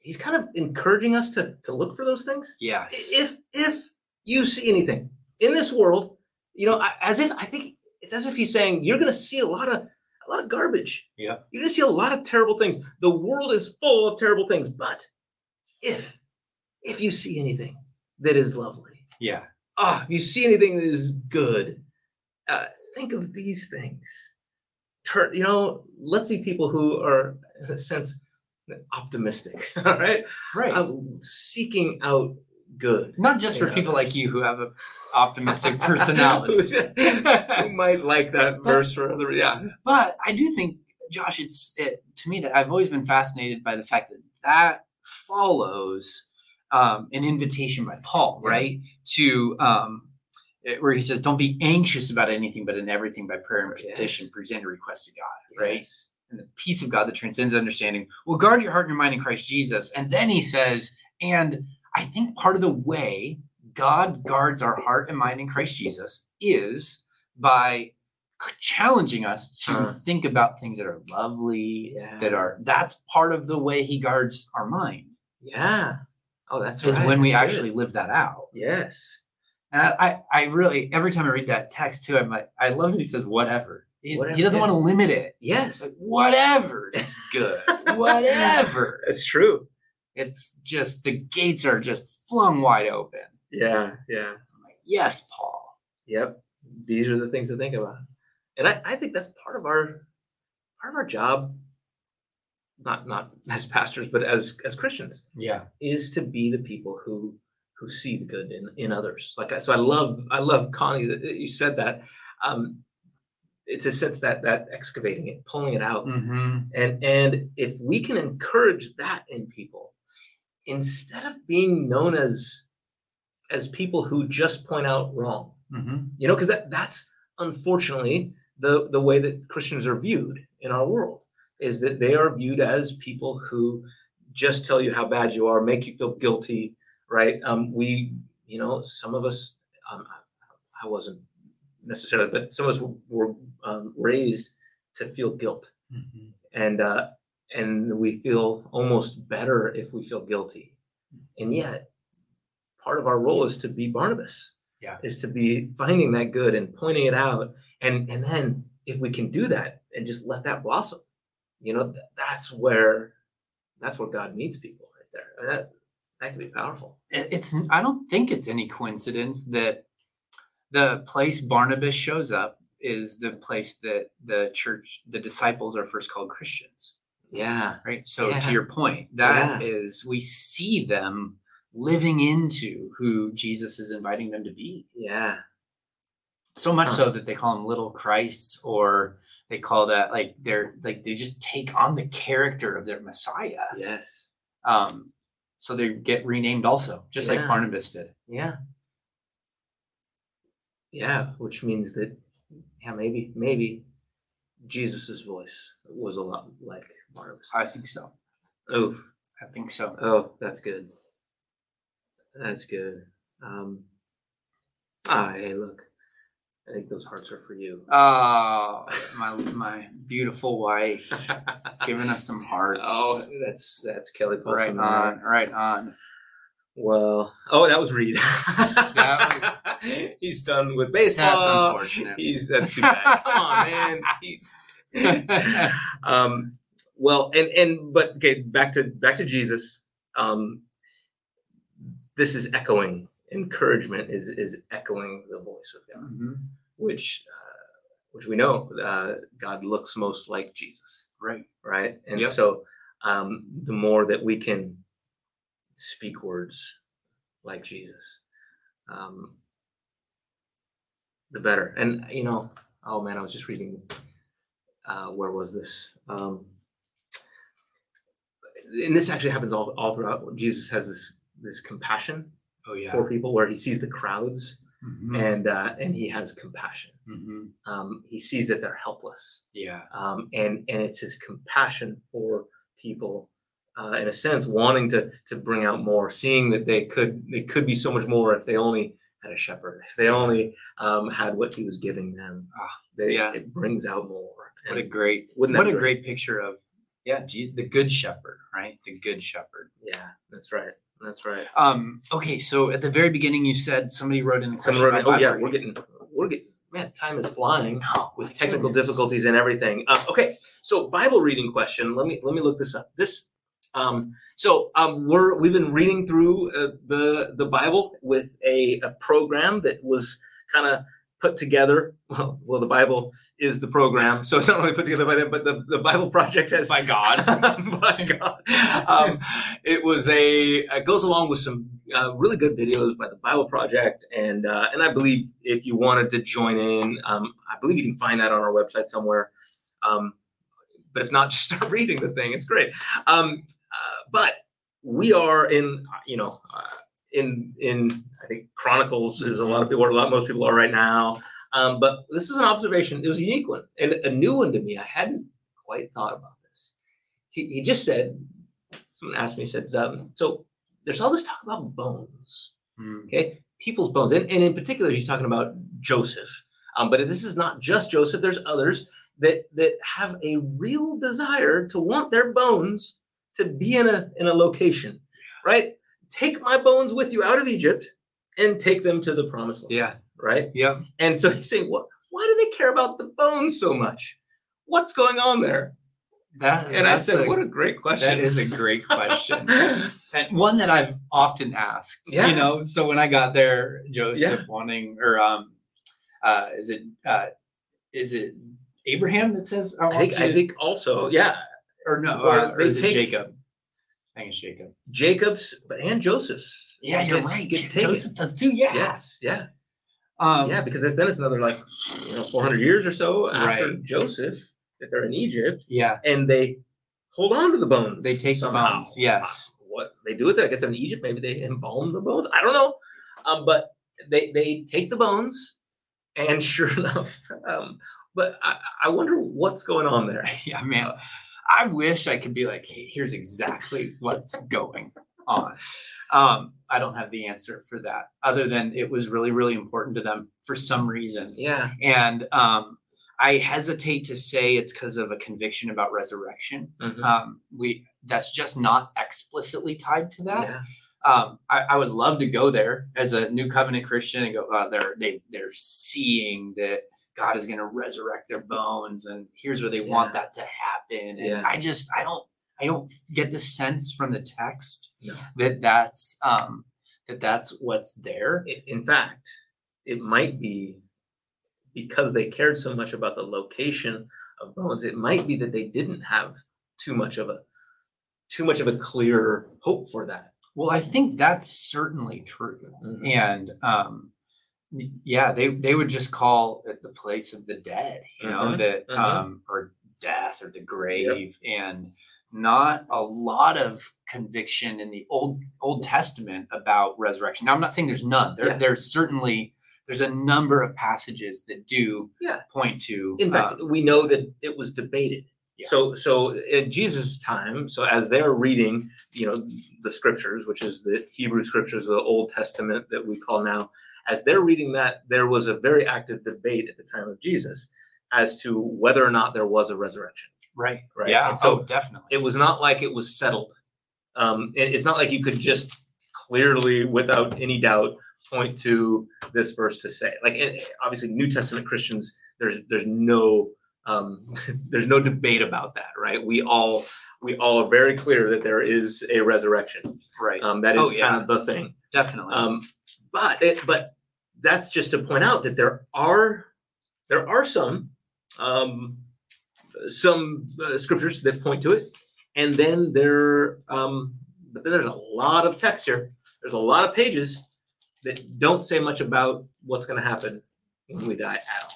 he's kind of encouraging us to to look for those things. Yes. If if you see anything in this world, you know, as if I think it's as if he's saying you're going to see a lot of a lot of garbage. Yeah. You're going to see a lot of terrible things. The world is full of terrible things, but if if you see anything that is lovely, Yeah. ah, if you see anything that is good, uh, think of these things. Turn, you know, let's be people who are, in a sense, optimistic. All right, Right. uh, seeking out good. Not just for Yeah. people like you who have an optimistic personality. Who might like that verse for other? Yeah, but I do think, Josh, it's it, to me that I've always been fascinated by the fact that that follows um, an invitation by Paul, Yeah. right? To um, where he says, "Don't be anxious about anything, but in everything by prayer and petition, Yes. present your request to God." Right? Yes. And the peace of God that transcends understanding will guard your heart and your mind in Christ Jesus. And then he says, and I think part of the way God guards our heart and mind in Christ Jesus is by challenging us to Huh. think about things that are lovely, Yeah. that are that's part of the way he guards our mind Yeah. Oh, that's is right. when we That's good. actually live that out. Yes. And I, I, I really every time I read that text too, I'm like, I love that he says whatever. Whatever, he doesn't want to limit it. Yes. Like, whatever good. whatever. It's true. It's just the gates are just flung wide open. Yeah. Yeah. I'm like, yes, Paul. Yep. These are the things to think about. And I, I think that's part of our part of our job, not not as pastors, but as as Christians, Yeah. is to be the people who who see the good in, in others. Like I, so I love I love Connie that that you said that. Um it's a sense that that excavating it, pulling it out. Mm-hmm. And and if we can encourage that in people, instead of being known as as people who just point out wrong, Mm-hmm. you know because that that's unfortunately the the way that christians are viewed in our world is that they are viewed as people who just tell you how bad you are make you feel guilty right um we you know some of us um i wasn't necessarily but some of us were um, raised to feel guilt Mm-hmm. and uh and we feel almost better if we feel guilty and mm-hmm. yet part of our role is to be barnabas Yeah. is to be finding that good and pointing it out and and then if we can do that and just let that blossom you know th- that's where that's where god meets people right there and that that can be powerful It- It's. I don't think it's any coincidence that the place Barnabas shows up is the place that the church, the disciples, are first called Christians. Yeah Right. So Yeah. to your point, that Yeah. is we see them living into who Jesus is inviting them to be. yeah so much Huh. so that they call them little christs or they call that like they're like they just take on the character of their messiah yes um so they get renamed also just like barnabas did yeah yeah which means that yeah maybe maybe jesus's voice was a lot like barnabas i think so oh i think so Oh, that's good. That's good. Um, ah, hey, look. I think those hearts are for you. oh my my beautiful wife giving us some hearts oh, that's that's Kelly right Paulson. there. on right on Well, oh, that was Reed. That He's done with baseball. that's unfortunate He's that's too bad. Come on, man. He- um, well, and and but okay, back to back to Jesus. Um, this is echoing encouragement is is echoing the voice of God, Mhm. which uh, which we know uh, God looks most like Jesus, right right? And Yep. so um, the more that we can speak words like Jesus, um, the better. And you know, oh man, I was just reading. Uh, where was this? Um, and this actually happens all, all throughout. Jesus has this this compassion oh yeah for people, where he sees the crowds Mhm. and uh, and he has compassion. Mhm. Um, he sees that they're helpless, yeah um, and and it's his compassion for people, uh, in a sense, wanting to to bring out more, seeing that they could they could be so much more if they only had a shepherd, if they only um, had what he was giving them. Ah, they, yeah. it brings out more. What a great, wouldn't what a great? great picture of, yeah, Jesus, the good shepherd, right? The good shepherd. yeah, that's right. That's right. Um, okay, so at the very beginning, you said somebody wrote in. Someone wrote, oh yeah, we're getting, we're getting, man, time is flying with technical goodness. difficulties and everything. Uh, okay, so Bible reading question. Let me let me look this up. This, um, so um, we're we've been reading through uh, the the Bible with a, a program that was kind of put together. Well, well, the Bible is the program, so it's not really put together by them, but the, the Bible Project has by God. by God. Um, it was a it goes along with some uh, really good videos by the Bible Project, and uh, and I believe if you wanted to join in, um, I believe you can find that on our website somewhere. Um, but if not, just start reading the thing. It's great. Um, uh, but we are in, you know, uh, in in I think Chronicles is a lot of people, a lot most people are right now. Um, but this is an observation. It was a unique one and a new one to me. I hadn't quite thought about this. He, he just said, someone asked me, he said, um, so there's all this talk about bones, Hmm. okay? People's bones. And, and in particular, he's talking about Joseph. Um, but this is not just Joseph, there's others that that have a real desire to want their bones to be in a in a location, right? Take my bones with you out of Egypt and take them to the promised land, Yeah. right? Yeah. And so he's saying, what? Why do they care about the bones so much? What's going on there? That And I said, a- what a great question. that is a great question. and one that I've often asked. Yeah. You know, so when I got there, Joseph wanting or um uh is it uh is it Abraham that says I, I think I think also, yeah, or no or uh, or is take- it Jacob? I think it's Jacob. Jacob's, but and Joseph's. Yeah, you're gets- right. Gets. Joseph does too. Yeah. Yes, yeah, Um, yeah, because then it's another like you know 400 years or so after Right. Joseph that they're in Egypt Yeah. and they hold on to the bones. They take the bones, yes. Uh, What they do with it, I guess they're in Egypt, maybe they embalm the bones. I don't know, um, but they they take the bones, and sure enough, um, but I, I wonder what's going on there. Yeah, man. I wish I could be like, hey, here's exactly what's going on. Um, I don't have the answer for that, other than it was really, really important to them for some reason. Yeah, And um, I hesitate to say it's because of a conviction about resurrection. Mhm. Um, we that's just not explicitly tied to that. yeah, Um, I, I would love to go there as a new covenant Christian and go, uh, they're they they're seeing that God is going to resurrect their bones, and here's where they want that to happen. And Yeah. I just I don't I don't get the sense from the text No. that that's um that that's what's there. In fact, it might be because they cared so much about the location of bones. It might be that they didn't have too much of a too much of a clear hope for that. Well, I think that's certainly true. Mhm. and um yeah they they would just call it the place of the dead you know Mhm, that mhm. um or death or the grave and not a lot of conviction in the old old testament about resurrection now i'm not saying there's none there Yeah. there's certainly there's a number of passages that do Yeah. point to In fact, uh, we know that it was debated. Yeah. So, so in Jesus' time, so as they're reading, you know, the scriptures, which is the Hebrew scriptures, the Old Testament that we call now, as they're reading that, there was a very active debate at the time of Jesus as to whether or not there was a resurrection. right Right. yeah And so oh definitely it was not like it was settled. Um, it- it's not like you could just clearly, without any doubt, point to this verse to say. Like, and obviously, New Testament Christians, there's there's no um, there's no debate about that, right? We all we all are very clear that there is a resurrection. right Um, that is Oh, yeah. kind of the thing. definitely Um, but it, but that's just to point out that there are there are some um, some uh, scriptures that point to it, and then there um, but then there's a lot of text here. There's a lot of pages that don't say much about what's going to happen when we die at all.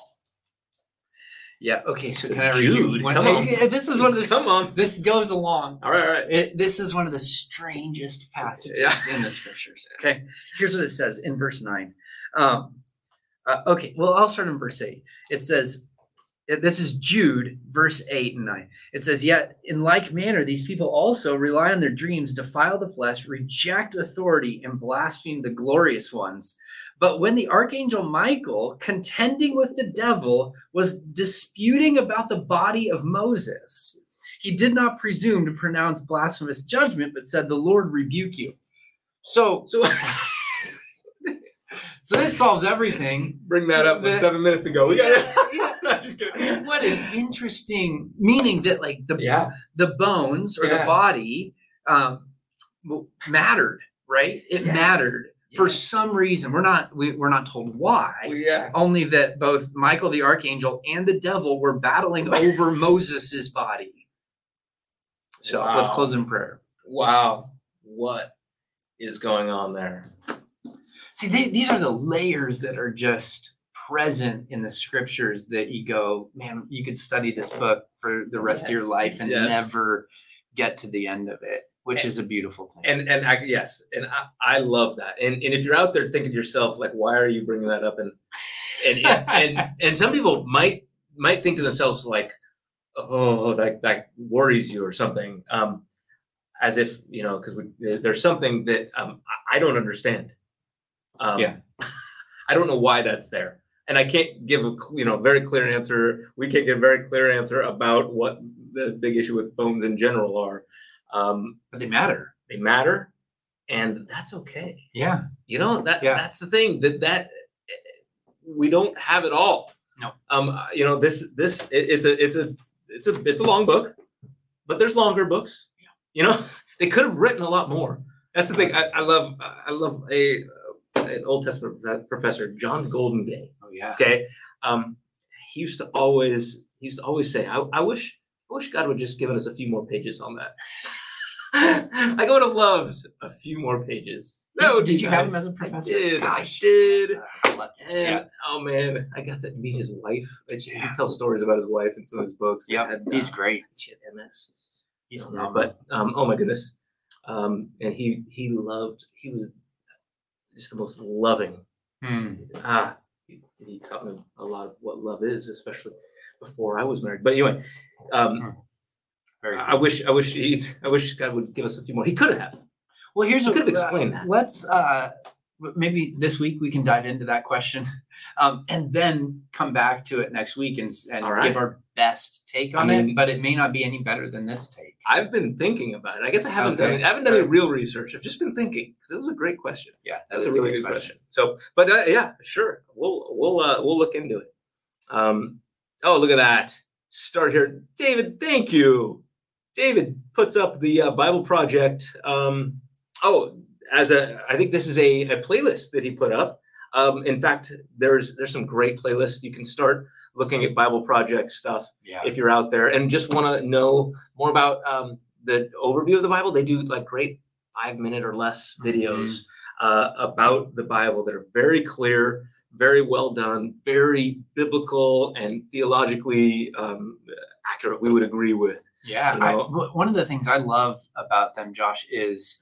Yeah okay so So can i read Jude, you one- come on. This is one of the Come on. this goes along All right, all right. It, this is one of the strangest passages Yeah. in the scriptures. Okay, here's what it says in verse nine. Um, uh, okay, well, I'll start in verse eight. It says, "This is Jude, verse eight and nine. It says, "Yet in like manner, these people also rely on their dreams, defile the flesh, reject authority, and blaspheme the glorious ones." But when the archangel Michael, contending with the devil, was disputing about the body of Moses, he did not presume to pronounce blasphemous judgment, but said, The Lord rebuke you. So, So so this solves everything. bring that up with seven minutes ago. We got it. I'm just I kidding. mean, what an interesting meaning that like the Yeah. the bones or the body um, mattered, right? It Yes. mattered For Yeah. some reason, we're not we, we're not told why. yeah. only that both Michael the archangel and the devil were battling over Moses's body. So let's close in prayer. Wow. What is going on there? See, they, these are the layers that are just present in the scriptures that you go, man, you could study this book for the rest of your life and yes. never get to the end of it, which is a beautiful thing. And and I, yes, and I, I love that. And and if you're out there thinking to yourself like, why are you bringing that up? And and and and, and some people might might think to themselves like, oh, that that worries you or something. Um, as if you know, because there's something that um, I, I don't understand. Um, Yeah. I don't know why that's there, and I can't give a you know very clear answer. We can't give a very clear answer about what the big issue with bones in general are. Um, but they matter. they matter and that's okay Yeah. you know that Yeah. that's the thing that that we don't have it all No. um uh, you know this this it- it's a it's a it's a it's a long book but there's longer books Yeah. you know they could have written a lot more that's the thing i, I love i love a uh, an old testament prof- john Goldingay. Oh yeah. okay um he used to always he used to always say i, I wish i wish god would just given us a few more pages on that i would have loved a few more pages that would did be you have him as a professor? i did Gosh. i did and Yeah. oh man i got to meet his wife and she, he Yeah. tells stories about his wife in some of his books Yeah, He's uh, great. she had ms He's um, phenomenal. but um, oh my goodness, um, and he he loved. He was just the most loving. Hmm. Ah, he, he taught me a lot of what love is, especially before I was married. But anyway, um, Very I good. wish I wish he's I wish God would give us a few more. He could have. Well, here's You what could have explained that. Let's uh, maybe this week we can dive into that question, um, and then come back to it next week and, and All right. give our best take I on mean- it. But it may not be any better than this take. I've been thinking about it. I guess I haven't done Okay. I haven't done any real research. I've just been thinking because it was a great question. Yeah, That's a really good question. So, but uh, yeah, sure, we'll we'll uh, we'll look into it. Um, oh, look at that! Start here, David. Thank you. David puts up the uh, Bible Project. Um, oh, as a, I think this is a, a playlist that he put up. Um, in fact, there's there's some great playlists. You can start looking at Bible Project stuff Yeah. if you're out there and just want to know more about um, the overview of the Bible, they do like great five minute or less videos uh, about the Bible that are very clear, very well done, very biblical and theologically um, accurate. We would agree with. Yeah, you know? w- one of the things I love about them, Josh, is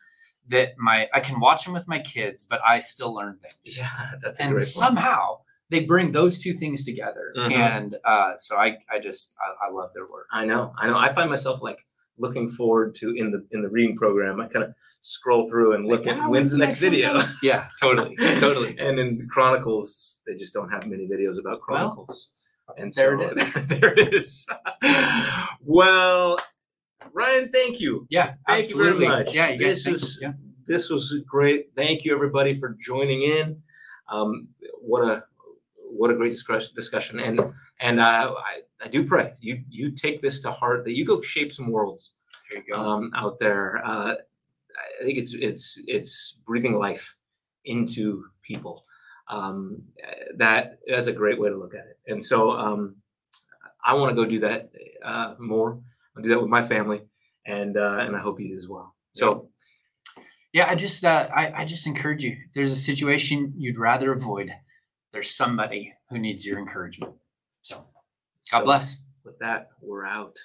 that my I can watch them with my kids, but I still learn things. Yeah, that's and somehow they bring those two things together, Mhm. and uh, so I I just I, I love their work. I know, I know. I find myself like looking forward to in the in the reading program. I kind of scroll through and look Like, at "Ah, when's the next one video. coming?" Yeah, totally, totally. and in the Chronicles, they just don't have many videos about Chronicles. And there so it is. there it is. well, Ryan, thank you. Yeah, Thank you very much. Yeah, you guys. This was- you. Yeah. This was great. Thank you everybody for joining in. Um, what a what a great discussion. And and uh, I I do pray you you take this to heart that you go shape some worlds There you go. um, out there. Uh, I think it's it's it's breathing life into people. Um, that that's a great way to look at it. And so um, I want to go do that uh, more. I'll do that with my family, and uh, and I hope you do as well. So Yeah, I just uh, I, I just encourage you. If there's a situation you'd rather avoid, there's somebody who needs your encouragement. So God so bless. With that, we're out.